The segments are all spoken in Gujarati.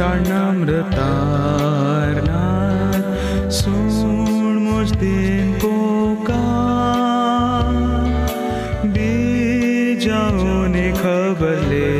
ટાણામૃતારનાર સૂણ મુજદીન પોકા બીજાઓને ખબર લે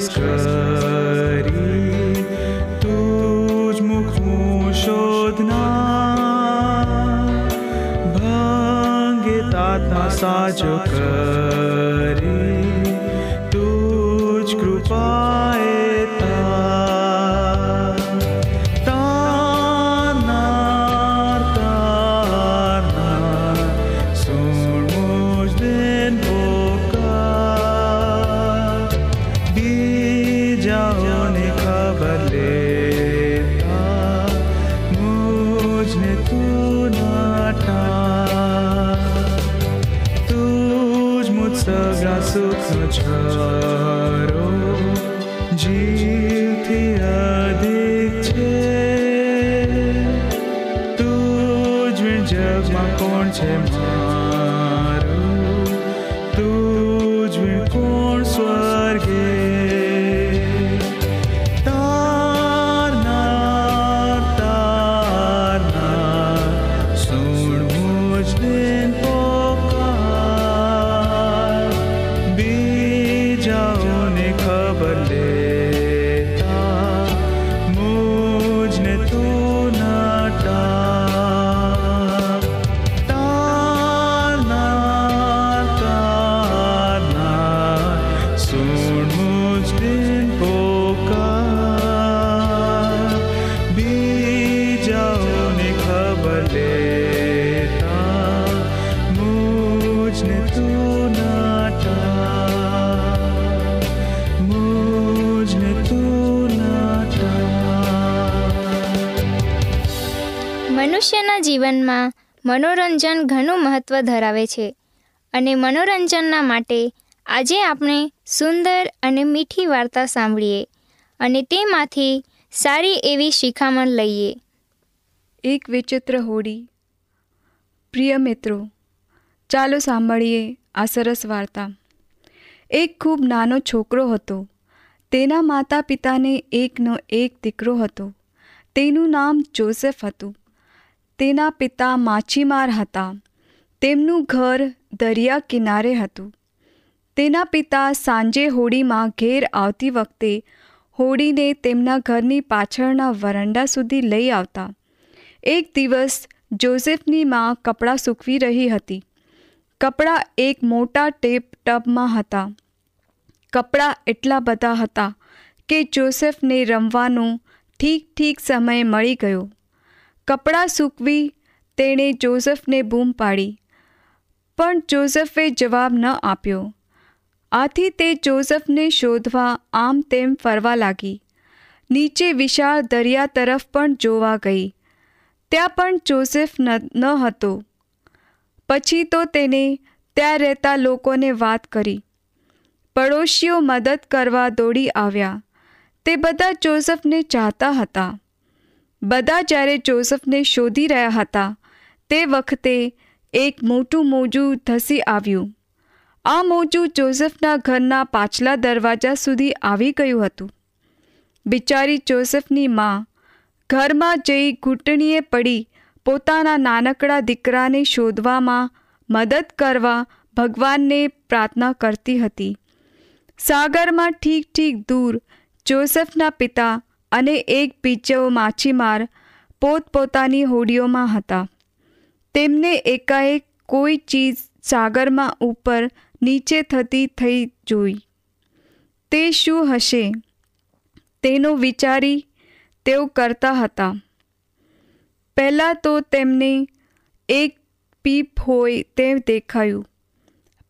વિશ્વાસ કરી તુજ મુખનું શોધના ભાંગે તાત્મા સાજો કરી તુજ કૃપાએ મનોરંજન ઘણું મહત્ત્વ ધરાવે છે. અને મનોરંજનના માટે આજે આપણે સુંદર અને મીઠી વાર્તા સાંભળીએ અને તેમાંથી સારી એવી શિખામણ લઈએ. એક વિચિત્ર હોડી. પ્રિય મિત્રો, ચાલો સાંભળીએ આ સરસ વાર્તા. એક ખૂબ નાનો છોકરો હતો. તેના માતા પિતાને એકનો એક દીકરો હતો. તેનું નામ જોસેફ હતું. તેના પિતા માછીમાર હતા. તેમનું ઘર દરિયા કિનારે હતું. તેના પિતા સાંજે હોડીમાં ઘેર આવતી વખતે હોડીને તેમના ઘરની પાછળના વરંડા સુધી લઈ આવતા. એક દિવસ જોસેફની માં કપડાં સૂકવી રહી હતી. કપડાં એક મોટા ટેપ ટબમાં હતા. કપડાં એટલા બધા હતા કે જોસેફને રમવાનો ઠીક ઠીક સમય મળી ગયો. કપડાં સૂકવી તેણે જોઝફને બૂમ પાડી. પણ જોઝફે જવાબ ન આપ્યો. આથી તે જોઝફને શોધવા આમ તેમ ફરવા લાગી. નીચે વિશાળ દરિયા તરફ પણ જોવા ગઈ. ત્યાં પણ જોઝફ ન હતો. પછી તો તેને ત્યાં રહેતા લોકોને વાત કરી. પડોશીઓ મદદ કરવા દોડી આવ્યા. તે બધા જોઝફને ચાહતા હતા. બધા જ્યારે જોસફને શોધી રહ્યા હતા, તે વખતે એક મોટું મોજું ધસી આવ્યું. આ મોજું જોસફના ઘરના પાછલા દરવાજા સુધી આવી ગયું હતું. બિચારી જોસફની માં ઘરમાં જઈ ઘૂંટણીએ પડી પોતાના નાનકડા દીકરાને શોધવામાં મદદ કરવા ભગવાનને પ્રાર્થના કરતી હતી. સાગરમાં ઠીક ઠીક દૂર જોસફના પિતા અને એક પીચવ માછીમાર પોતપોતાની હોડીઓમાં હતા. તેમને એકાએક કોઈ ચીજ સાગરમાં ઉપર નીચે થતી થઈ જોઈ. તે શું હશે? તેનો વિચારી તેઓ કરતા હતા. પહેલાં તો તેમને એક પીપ હોય તેમ દેખાયું.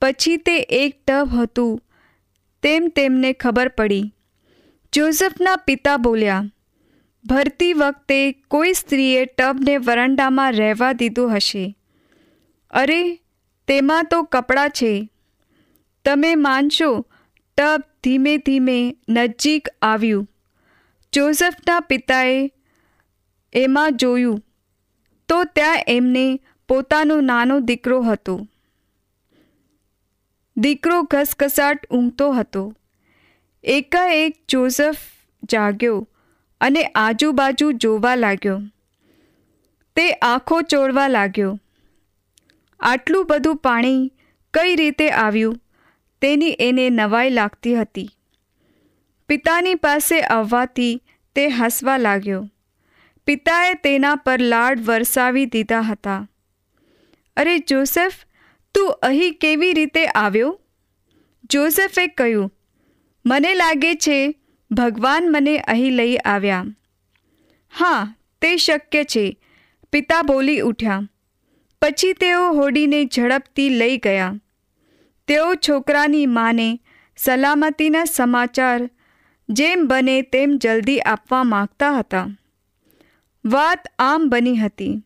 પછી તે એક ટબ હતું, તેમ તેમને ખબર પડી. જોસફના પિતા બોલ્યા, ભરતી વખતે કોઈ સ્ત્રીએ ટબને વરંડામાં રહેવા દીધું હશે. અરે, તેમાં તો કપડાં છે. તમે માનશો, ટબ ધીમે ધીમે નજીક આવ્યું. જોઝફના પિતાએ એમાં જોયું, તો ત્યાં એમને પોતાનો નાનો દીકરો હતો. દીકરો ઘસઘસાટ ઊંઘતો હતો. એકાએક જોસફ જાગ્યો અને આજુબાજુ જોવા લાગ્યો. તે આંખો ચોળવા લાગ્યો. આટલું બધું પાણી કઈ રીતે આવ્યું? તેની એને નવાઈ લાગતી હતી. પિતાની પાસે આવવાથી તે હસવા લાગ્યો. પિતાએ તેના પર લાડ વરસાવી દીધા હતા. અરે જોસેફ તું અહીં કેવી રીતે આવ્યો? જોસેફે કહ્યું મને લાગે છે, ભગવાન મને અહીં લઈ આવ્યા. હા, તે શક્ય છે. પિતા બોલી ઉઠ્યા. પછી તેઓ હોડીને ઝડપથી લઈ ગયા. તેઓ છોકરાની માને સલામતીના સમાચાર જેમ બને તેમ જલ્દી આપવા માગતા હતા. વાત આમ બની હતી.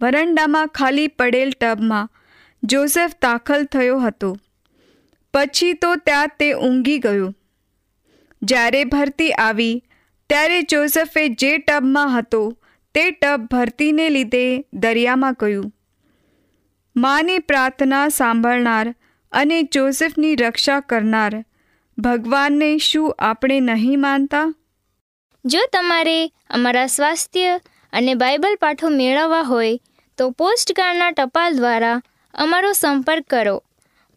વરંડામાં ખાલી પડેલ ટબમાં જોસેફ દાખલ થયો હતો. પછી તો ત્યાં તે ઊંઘી ગયું. જ્યારે ભરતી આવી, ત્યારે જોસફે જે ટબમાં હતો, તે ટબ ભરતીને લીધે દરિયામાં ગયું. માની પ્રાર્થના સાંભળનાર અને જોસેફની રક્ષા કરનાર, ભગવાનને શું આપણે નહીં માનતા? જો તમારે અમારા સ્વાસ્થ્ય અને બાઇબલ પાઠો મેળવવા હોય, તો પોસ્ટકાર્ડના ટપાલ દ્વારા અમારો સંપર્ક કરો.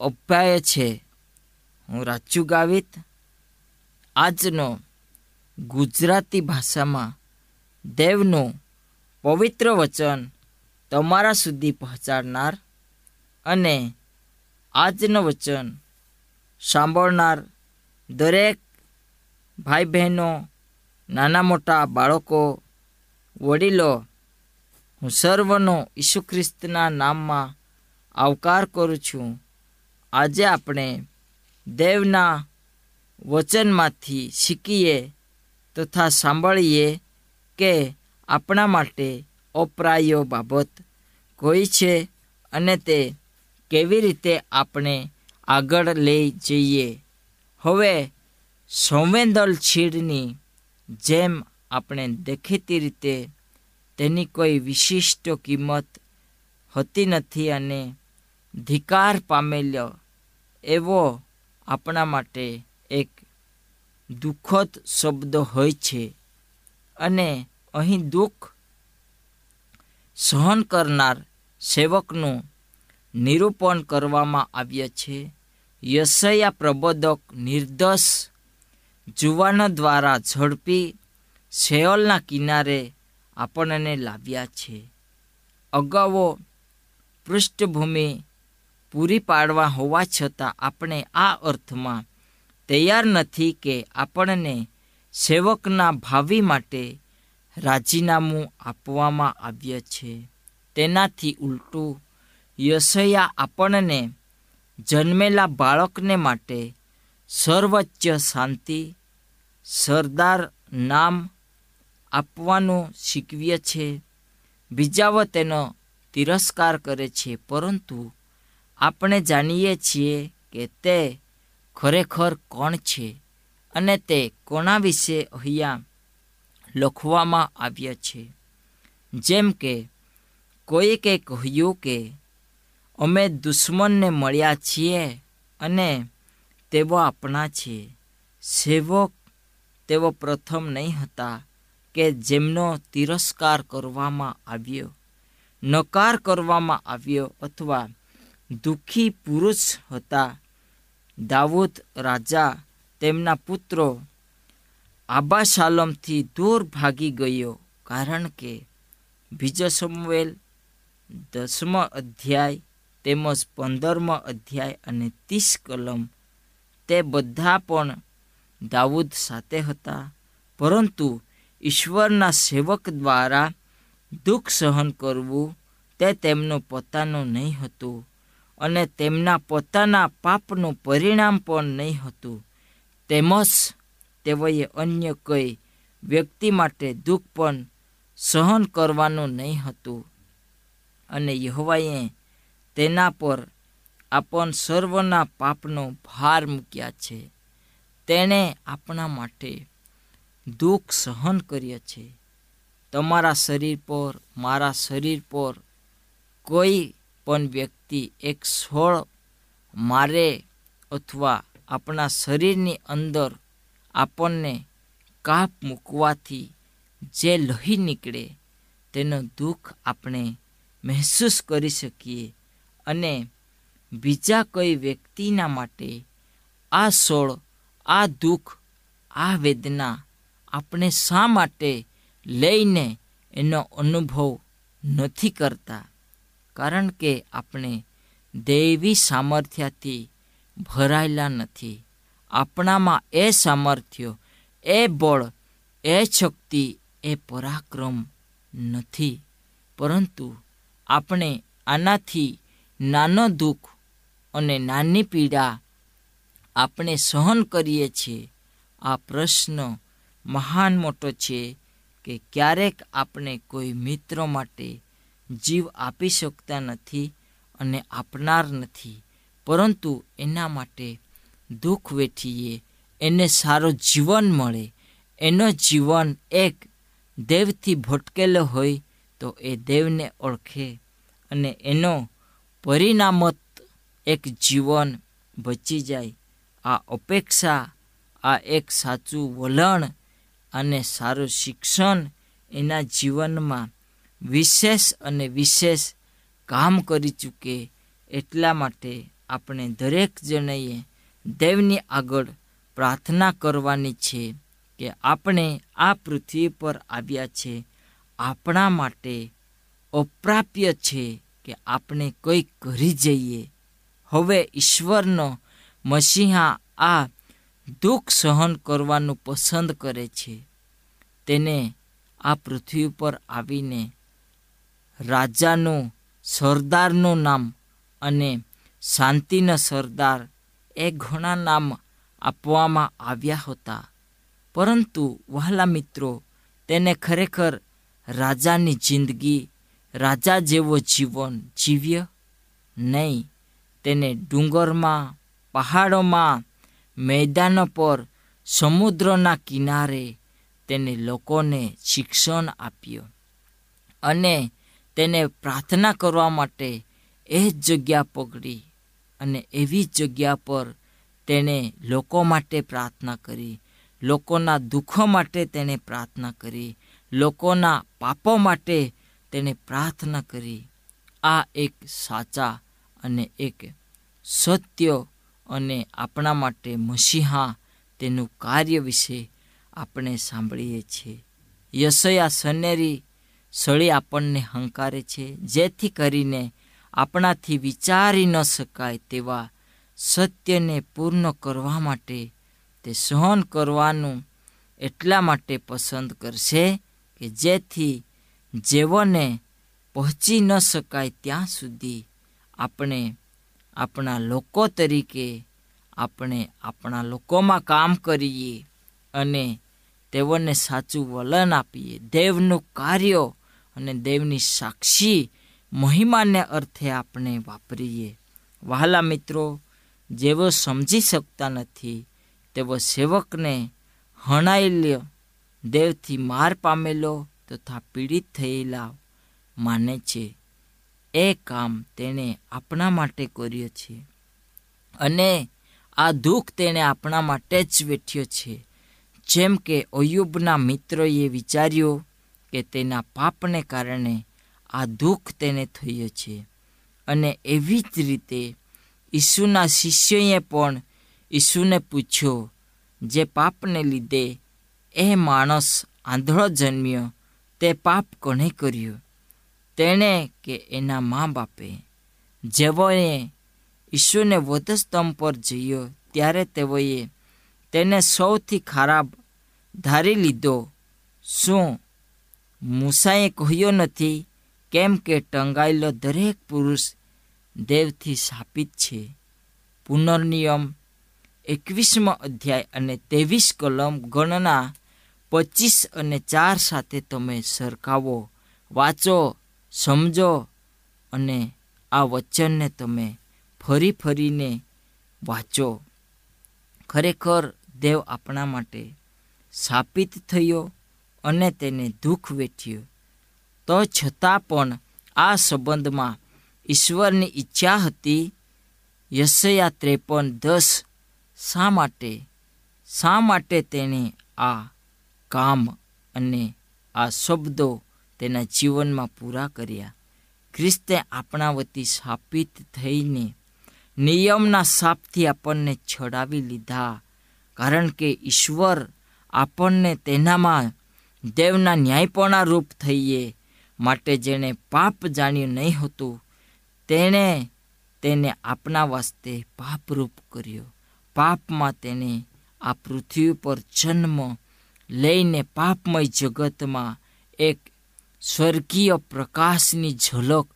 અભ્યાય છે. હું રાજુ ગાવિત. આજનો ગુજરાતી ભાષામાં દેવનું પવિત્ર વચન તમારા સુધી પહોંચાડનાર અને આજનું વચન સાંભળનાર દરેક ભાઈ બહેનો નાના મોટા બાળકો, વડીલો, હું સર્વનો ઈસુ ખ્રિસ્તના નામમાં આવકાર કરું છું. આજે આપણે દેવના વચનમાંથી શીખીએ તથા સાંભળીએ કે આપણા માટે અપ્રાયો બાબત કોઈ છે અને તે કેવી રીતે આપણે આગળ લઈ જઈએ. હવે સંવેદનશીલની જેમ આપણે દેખીતી રીતે તેની કોઈ વિશિષ્ટ કિંમત હોતી નથી અને ધિકાર પામેલો એવો આપણા માટે એક દુઃખદ શબ્દ હોય છે. અને અહીં દુઃખ સહન કરનાર સેવકનું નિરૂપણ કરવામાં આવ્યા છે. યશયા પ્રબોધક નિર્દોષ જુવાનો દ્વારા ઝડપી શેઓલના કિનારે આપણને લાવ્યા છે. અગાઉ પૃષ્ઠભૂમિ પૂરી પાડવા હોવા છતાં આપણે આ અર્થમાં તૈયાર નથી કે આપણને સેવકના ભાવિ માટે રાજીનામું આપવામાં આવ્યું છે. તેનાથી ઉલટું, યશયા આપણને જન્મેલા બાળકને માટે સર્વોચ્ચ શાંતિ, સરદાર નામ આપવાનું શીખવીએ છે. બીજાઓ તેનો તિરસ્કાર કરે છે, પરંતુ આપણે જાણીએ છીએ કે તે ખરેખર કોણ છે અને તે કોના વિશે અહીંયા લખવામાં આવ્યા છે. જેમ કે કોઈકે કહ્યું કે, અમે દુશ્મનને મળ્યા છીએ અને તેઓ આપણા છે. સેવક તેઓ પ્રથમ નહીં હતા કે જેમનો તિરસ્કાર કરવામાં આવ્યો, નકાર કરવામાં આવ્યો અથવા દુઃખી પુરુષ હતા. દાઉદ રાજા તેમના પુત્રો આબાશાલમથી દૂર ભાગી ગયો કારણ કે બીજો સમવેલ દસમો અધ્યાય તેમજ પંદરમો અધ્યાય અને ત્રીસ કલમ તે બધા પણ દાઉદ સાથે હતા. પરંતુ ઈશ્વરના સેવક દ્વારા દુઃખ સહન કરવું તે તેમનું પોતાનું નહીં હતું. અને તેમના પોતાના પાપનું પરિણામ પણ નહીં હતું. તેમજ તેઓએ અન્ય કોઈ વ્યક્તિ માટે દુઃખ પણ સહન કરવાનું નહીં હતું. અને યહોવાએ તેના પર આપણ સર્વના પાપનો ભાર મૂક્યા છે. તેણે આપણા માટે દુઃખ સહન કર્યા છે. તમારા શરીર પર, મારા શરીર પર કોઈ પણ વ્યક્તિ એક સ્થળ મારે અથવા આપણા શરીરની અંદર આપણને કાપ મૂકવાથી જે લહી નીકળે તેનો દુઃખ આપણે મહેસૂસ કરી શકીએ અને બીજા કોઈ વ્યક્તિના માટે આ સોળ આ દુઃખ, આ વેદના આપણે શા માટે લઈને એનો અનુભવ નથી કરતા? કારણ કે આપણે દૈવી સામર્થ્યથી ભરાયેલા નથી. આપણામાં એ સામર્થ્ય, એ બળ, એ શક્તિ, એ પરાક્રમ નથી. પરંતુ આપણે આનાથી નાનો દુઃખ અને નાની પીડા આપણે સહન કરીએ છીએ. આ પ્રશ્ન મહાન મોટો છે કે ક્યારેક આપણે કોઈ મિત્ર માટે જીવ આપી શકતા નથી અને આપનાર નથી. પરંતુ એના માટે દુઃખ વેઠીએ, એને સારો જીવન મળે. એનો જીવન એક દેવથી ભટકેલો હોય તો એ દેવને ઓળખે અને એનો પરિણામત એક જીવન બચી જાય. આ અપેક્ષા, આ એક સાચું વલણ અને સારું શિક્ષણ એના જીવનમાં વિશેષ અને વિશેષ કામ કરી ચૂકે એટલા માટે આપણે દરેક જણાએ દેવની આગળ પ્રાર્થના કરવાની છે કે આપણે આ પૃથ્વી પર આવ્યા છે, આપણા માટે અપ્રાપ્ય છે કે આપણે કંઈ કરી જઈએ. હવે ઈશ્વરનો મસીહા આ દુઃખ સહન કરવાનું પસંદ કરે છે. તેને આ પૃથ્વી પર આવીને રાજાનું સરદારનું નામ અને શાંતિના સરદાર એ ઘણા નામ આપવામાં આવ્યા હતા. પરંતુ વહાલા મિત્રો, તેને ખરેખર રાજાની જિંદગી, રાજા જેવો જીવન જીવ્ય નહીં. તેને ડુંગરમાં, પહાડોમાં, મેદાનો પર, સમુદ્રના કિનારે તેને લોકોને શિક્ષણ આપ્યું. અને તેને પ્રાર્થના કરવા માટે એ જ જગ્યા પકડી અને એવી જગ્યા પર તેણે લોકો માટે પ્રાર્થના કરી, લોકોના દુઃખો માટે તેણે પ્રાર્થના કરી, લોકોના પાપો માટે તેણે પ્રાર્થના કરી. આ એક સાચા અને એક સત્ય અને આપણા માટે મસીહા તેનું કાર્ય વિશે આપણે સાંભળીએ છીએ. યશયા સનેરી સળી આપણને હંકારે છે, જેથી કરીને આપણાથી વિચારી ન શકાય તેવા સત્યને પૂર્ણ કરવા માટે તે સહન કરવાનું એટલા માટે પસંદ કરશે કે જેથી જેઓને પહોંચી ન શકાય ત્યાં સુધી આપણે આપણા લોકો તરીકે આપણે આપણા લોકોમાં કામ કરીએ અને તેઓને સાચું વલણ આપીએ. દેવનું કાર્ય અને દેવની સાક્ષી મહિમાને અર્થે આપણે વાપરીએ. વહાલા મિત્રો, જેવો સમજી શકતા નથી, તેવો સેવકને હણાયેલો દેવથી માર પામેલો તથા પીડિત થયેલા માને છે. એ કામ તેણે આપણા માટે કર્યો છે અને આ દુઃખ તેણે આપણા માટે જ વેઠ્યો છે. જેમ કે અયુબના મિત્રોએ વિચાર્યું કે તેના પાપને કારણે આ દુઃખ તેને થયું છે. અને એવી જ રીતે ઈસુના શિષ્યોએ પણ ઈસુને પૂછ્યો, જે પાપને લીધે એ માણસ આંધળો જન્મ્યો, તે પાપ કોણે કર્યું? તેણે કે, એના મા બાપે. જેઓએ ઈસુને વધસ્તંભ પર જયો ત્યારે તેઓએ તેને સૌથી ખરાબ ધારી લીધો. શું મૂસાએ કહ્યું નથી, કેમ કે ટંગાયેલો દરેક પુરુષ દેવથી શાપિત છે. પુનર્નિયમ એકવીસમો અધ્યાય અને ત્રેવીસ કલમ ગણના પચીસ અને ચાર સાથે તમે સરખાવો, વાંચો, સમજો અને આ વચનને તમે ફરી ફરીને વાંચો. ખરેખર, દેવ આપણા માટે સ્થાપિત થયો અને તેને દુઃખ વેઠ્યું. તો છતાં પણ આ સંબંધમાં ઈશ્વરની ઈચ્છા હતી. યશયા ત્રેપન દસ શા માટે? શા માટે તેણે આ કામ અને આ શબ્દો તેના જીવનમાં પૂરા કર્યા? ખ્રિસ્તે આપણા વતી સ્થાપિત થઈને નિયમના સાપથી આપણને છડાવી લીધા. કારણ કે ઈશ્વર આપણને તેનામાં દેવના ન્યાયપણા રૂપ થઈએ માટે જેણે પાપ જાણ્યું નહીં હતું, તેણે તેને આપણા વાસ્તે પાપરૂપ કર્યો. પાપમાં તેને આ પૃથ્વી પર જન્મ લઈને પાપમય જગતમાં એક સ્વર્ગીય પ્રકાશની ઝલક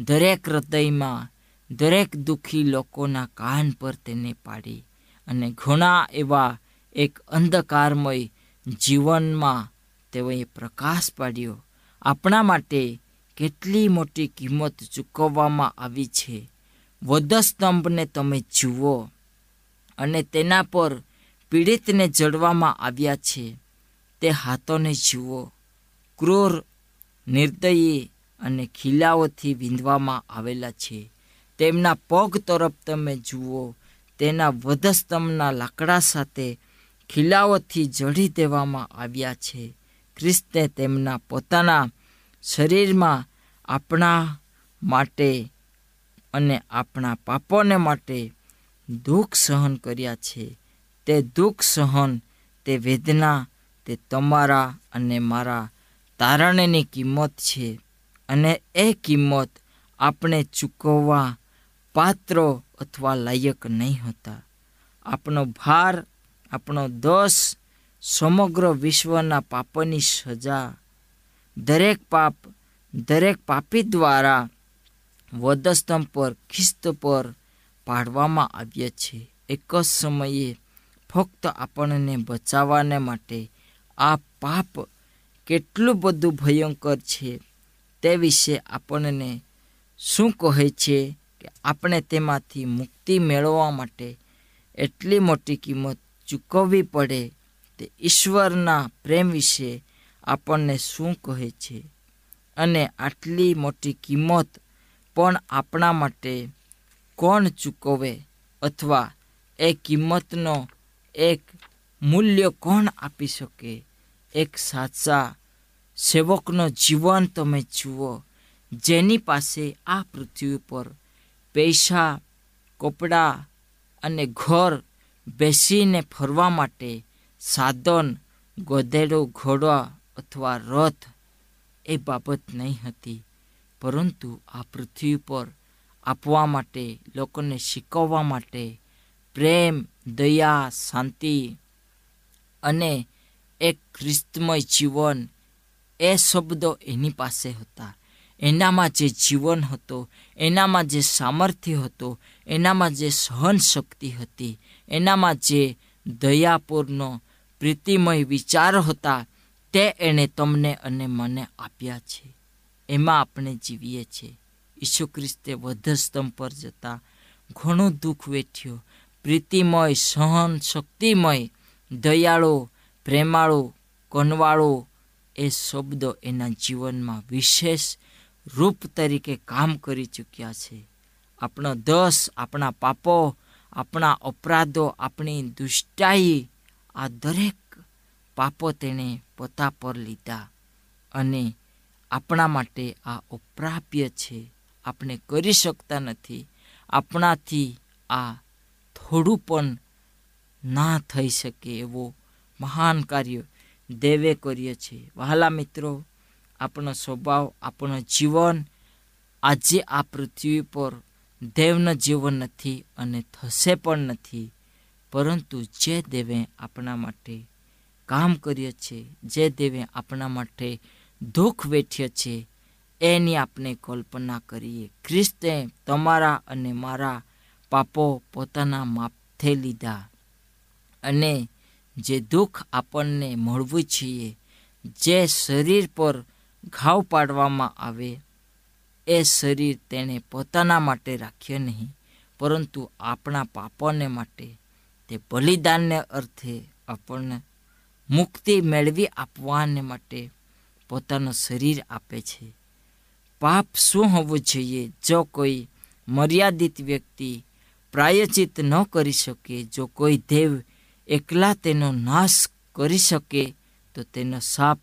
દરેક હૃદયમાં, દરેક દુઃખી લોકોના કાન પર તેને પાડી. અને ઘણા એવા એક અંધકારમય જીવનમાં તેઓએ પ્રકાશ પાડ્યો. આપણા માટે કેટલી મોટી કિંમત ચૂકવવામાં આવી છે. વધસ્તંભને તમે જુઓ. અને તેના પર પીડિતને જડવામાં આવ્યા છે. તે હાથોને જુઓ. ક્રૂર નિર્દયી અને ખીલાઓથી વિંધવામાં આવેલા છે. તેમના પગ તરફ તમે જુઓ. તેના વધસ્તંભના લાકડા સાથે ખીલાઓથી જડી દેવામાં આવ્યા છે. ખ્રિસ્તે તેમના પોતાના શરીરમાં આપણા માટે અને આપણા પાપોને માટે દુઃખ સહન કર્યા છે. તે દુઃખ સહન, તે વેદના, તે તમારા અને મારા તારણની કિંમત છે અને એ કિંમત આપણે ચૂકવવા પાત્રો અથવા લાયક નહીં હતા. આપણો ભાર આપણો દોષ સમગ્ર વિશ્વના પાપની સજા દરેક પાપ, દરેક પાપી દ્વારા વધસ્તંભ પર, ખિસ્ત પર પાડવામાં આવ્યા છે. એક જ સમયે ફક્ત આપણને બચાવવાને માટે આ પાપ કેટલું બધું ભયંકર છે તે વિશે આપણને શું કહે છે કે આપણે તેમાંથી મુક્તિ મેળવવા માટે એટલી મોટી કિંમત ચૂકવવી પડે તે ઈશ્વરના પ્રેમ વિશે આપણને શું કહે છે? અને આટલી મોટી કિંમત પણ આપણા માટે કોણ ચૂકવે અથવા એ કિંમતનો એક મૂલ્ય કોણ આપી શકે? એક સાચા સેવકનો જીવન તમે જુઓ, જેની પાસે આ પૃથ્વી પર પૈસા, કપડાં અને ઘર બેસીને ફરવા માટે સાધન, ગધેડો ઘોડા અથવા રથ એ બાબત નહીં હતી. પરંતુ આ પૃથ્વી પર આપવા માટે, લોકોને શીખવવા માટે પ્રેમ, દયા, શાંતિ અને એક ખ્રિસ્તમય જીવન એ શબ્દો એની પાસે હતા. એનામાં જે જીવન હતો, એનામાં જે સામર્થ્ય હતો, એનામાં જે સહન શક્તિ હતી, એનામાં જે દયાપૂર્ણ પ્રીતિમય વિચાર હતા, તે એણે તમને અને મને આપ્યા છે. એમાં આપણે જીવીએ છીએ. ઈસુ ખ્રિસ્તે વધસ્તંભ પર જતા ઘણું દુઃખ વેઠ્યો. પ્રીતિમય, સહન શક્તિમય, દયાળો, પ્રેમાળો, કનવાળો એ શબ્દો એના જીવનમાં વિશેષ રૂપ તરીકે કામ કરી ચૂક્યા છે. આપણો દસ, આપણા પાપો, આપણા અપરાધો, આપણી દુષ્ટાઈ આ દરેક પાપો તેણે પોતા પર લીધા અને આપણા માટે આ અપ્રાપ્ય છે. આપણે કરી શકતા નથી. આપણાથી આ થોડું પણ ના થઈ શકે એવો મહાન કાર્ય દેવે કર્યો છે. વહાલા મિત્રો, આપણો સ્વભાવ, આપણો જીવન આજે આ પૃથ્વી પર દેવનું જીવન નથી અને થશે પણ નથી. પરંતુ જે દેવે આપણા માટે કામ કર્યો છે, જે દેવે આપણા માટે દુઃખ વેઠ્યો છે, એની આપણે કલ્પના કરીએ. ખ્રિસ્તે તમારા અને મારા પાપો પોતાના માપથે લીધા અને જે દુઃખ આપણને મળવું છીએ, જે શરીર પર ઘાવ પાડવામાં આવે, એ શરીર તેણે પોતાના માટે રાખ્યો નહીં, પરંતુ આપણા પાપોને માટે તે બલિદાનને અર્થે આપણને મુક્તિ મેળવી આપવાને માટે પોતાનું શરીર આપે છે. પાપ શું હોવું જોઈએ? જો કોઈ મર્યાદિત વ્યક્તિ પ્રાયચિત ન કરી શકે, જો કોઈ દેવ એકલા તેનો નાશ કરી શકે, તો તેનો સાપ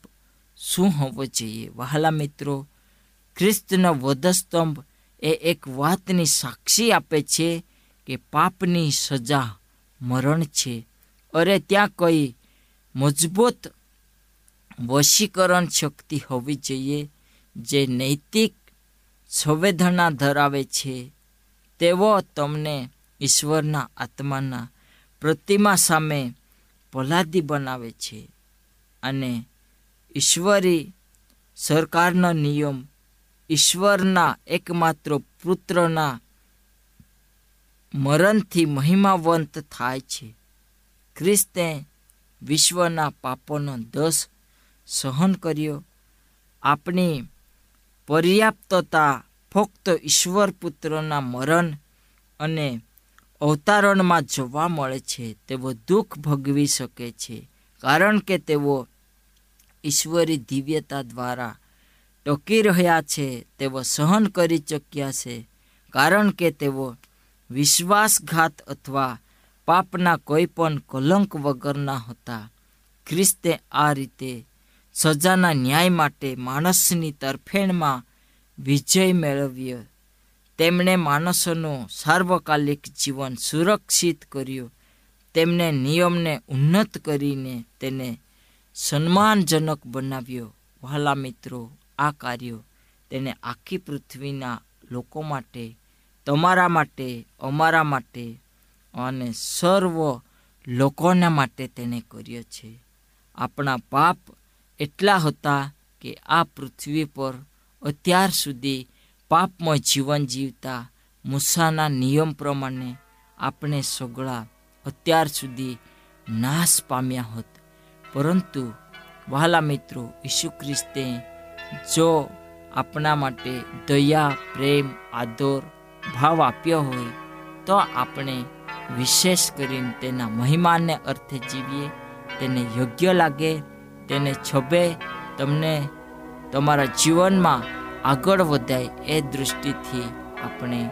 શું હોવો જોઈએ? વહાલા મિત્રો, ખ્રિસ્તનો વધસ્તંભ એ એક વાતની સાક્ષી આપે છે કે પાપની સજા મરણ છે. અરે ત્યાં કઈ મજબૂત વશીકરણ શક્તિ હોવી જોઈએ જે નૈતિક સંવેદના ધરાવે છે. તેઓ તમને ઈશ્વરના આત્માના પ્રતિમા સામે પલાદી બનાવે છે અને ઈશ્વરી સરકારનો નિયમ ઈશ્વરના એકમાત્ર પુત્રના મરણથી મહિમાવંત થાય છે. ખ્રિસ્તે વિશ્વના પાપોનો દસ સહન કર્યો. આપણી પર્યાપ્તતા ફક્ત ઈશ્વર પુત્રના મરણ અને અવતારણમાં જોવા મળે છે. તેઓ દુઃખ ભોગવી શકે છે, કારણ કે તેઓ ઈશ્વરી દિવ્યતા દ્વારા ટકી રહ્યા છે. તેઓ સહન કરી ચૂક્યા છે, કારણ કે તેઓ વિશ્વાસઘાત અથવા પાપના કોઈ પણ કલંક વગરના હતા. ખ્રિસ્તે આ રીતે સજાના ન્યાય માટે માણસની તરફેણમાં વિજય મેળવ્યો. તેમણે માણસોનું સાર્વકાલિક જીવન સુરક્ષિત કર્યું. તેમને નિયમને ઉન્નત કરીને તેને સન્માનજનક બનાવ્યો. વહાલા મિત્રો, આ કાર્યો તેને આખી પૃથ્વીના લોકો માટે તમારા માટે, અમારા માટે અને સર્વ લોકોના માટે તેણે કર્યો છે. આપણા પાપ એટલા હતા કે આ પૃથ્વી પર અત્યાર સુધી પાપમય જીવન જીવતા મૂસાના નિયમ પ્રમાણે આપણે સગળા અત્યાર સુધી નાશ પામ્યા હોત. પરંતુ વહાલા મિત્રો, ઈસુ ખ્રિસ્તે જો આપણા માટે દયા, પ્રેમ, આદર ભાવ આપ્યો હોય તો આપણે વિશેષ કરીને તેના મહિમાને અર્થે જીવીએ, તેને યોગ્ય લાગે, તેને છબે તમને તમારા જીવનમાં આગળ વધાય એ દૃષ્ટિથી આપણે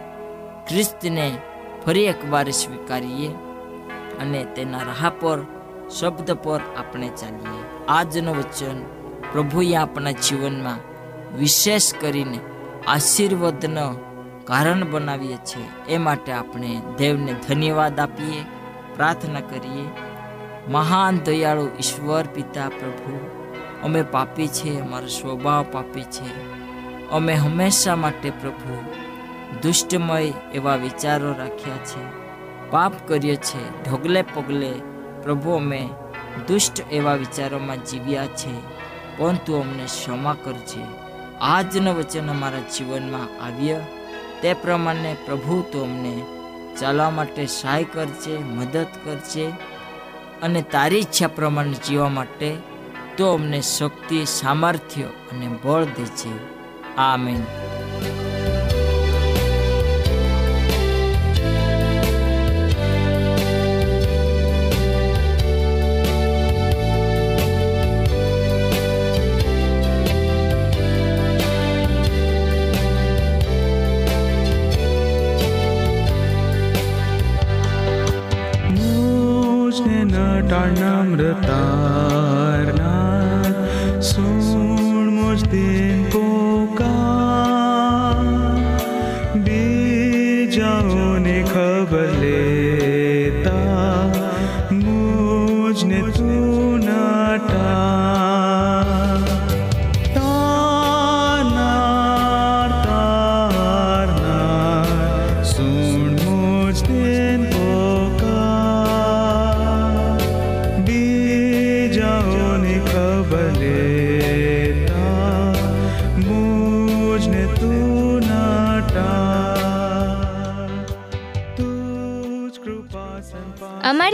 ખ્રિસ્તને ફરી એકવાર સ્વીકારીએ અને તેના રાહ પર, શબ્દ પર આપણે ચાલીએ. આજનું વચન પ્રભુએ આપણા જીવનમાં વિશેષ કરીને આશીર્વાદનો કારણ બનાવીએ છીએ એ માટે આપણે દેવને ધન્યવાદ આપીએ, પ્રાર્થના કરીએ. મહાન દયાળુ ઈશ્વર પિતા પ્રભુ, અમે પાપી છીએ અમારો સ્વભાવ પાપી છે. અમે હંમેશા માટે પ્રભુ, દુષ્ટમય એવા વિચારો રાખ્યા છે. પાપ કરીએ છીએ ઢગલે પગલે પ્રભુ અમે દુષ્ટ એવા વિચારોમાં જીવ્યા છે પરંતુ અમને ક્ષમા કરજે. આજનું વચન અમારા જીવનમાં આવ્યા. તે પ્રમાણે પ્રભુ તો અમને ચાલવા માટે સહાય કરજે મદદ કરજે અને તારી ઈચ્છા પ્રમાણે જીવવા માટે તો અમને શક્તિ, સામર્થ્ય અને બળ દેજે આમેન. न टाळना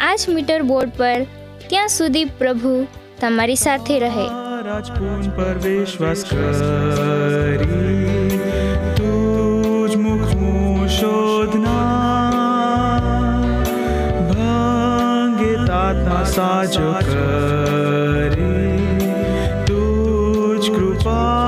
આ જ મીટર બોર્ડ પર ત્યાં સુધી પ્રભુ તમારી સાથે રહે રાજપૂન પર વિશ્વાસ કરી તુજ મુખ શોધના ભંગે તાતા સાજો કરી તુજ કૃપા